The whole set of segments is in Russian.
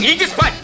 Идите спать!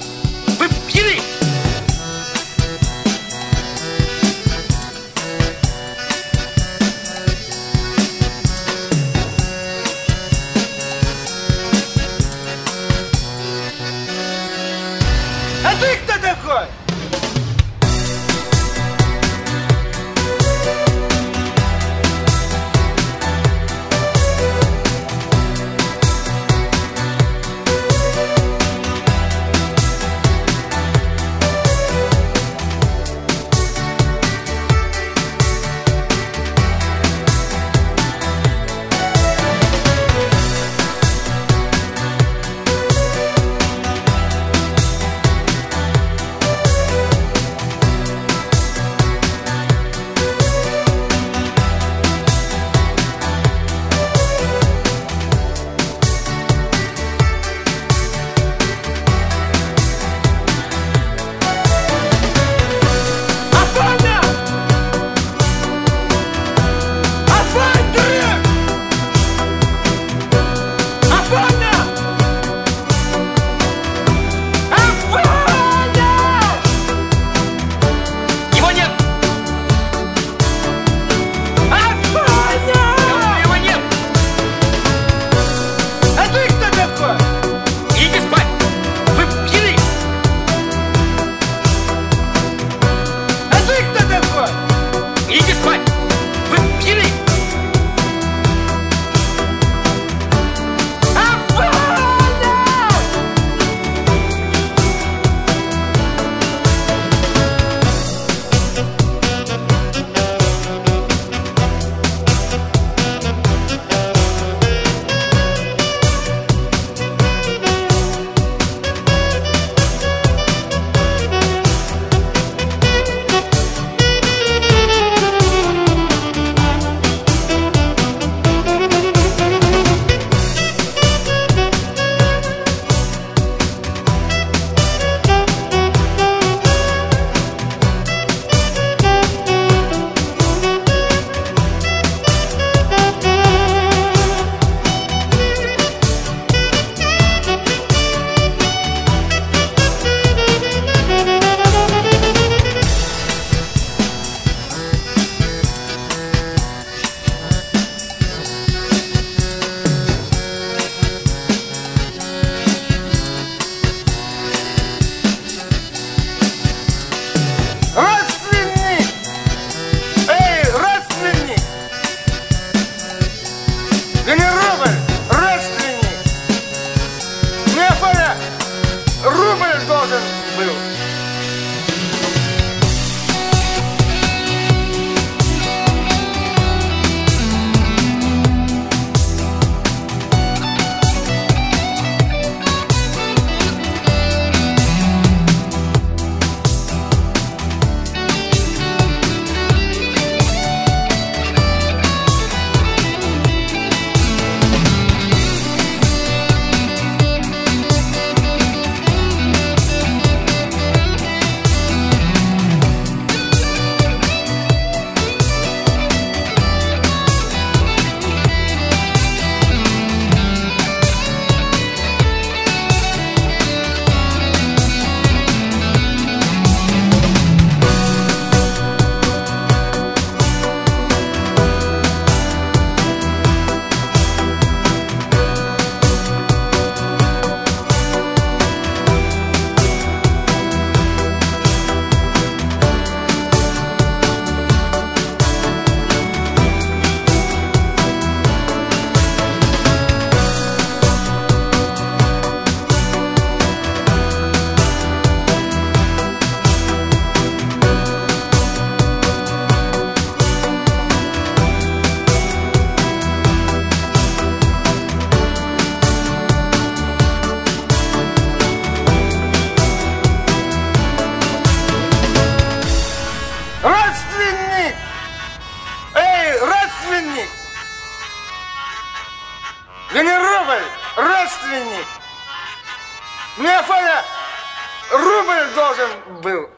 Я не рубль, родственник. Мне Фаня рубль должен был.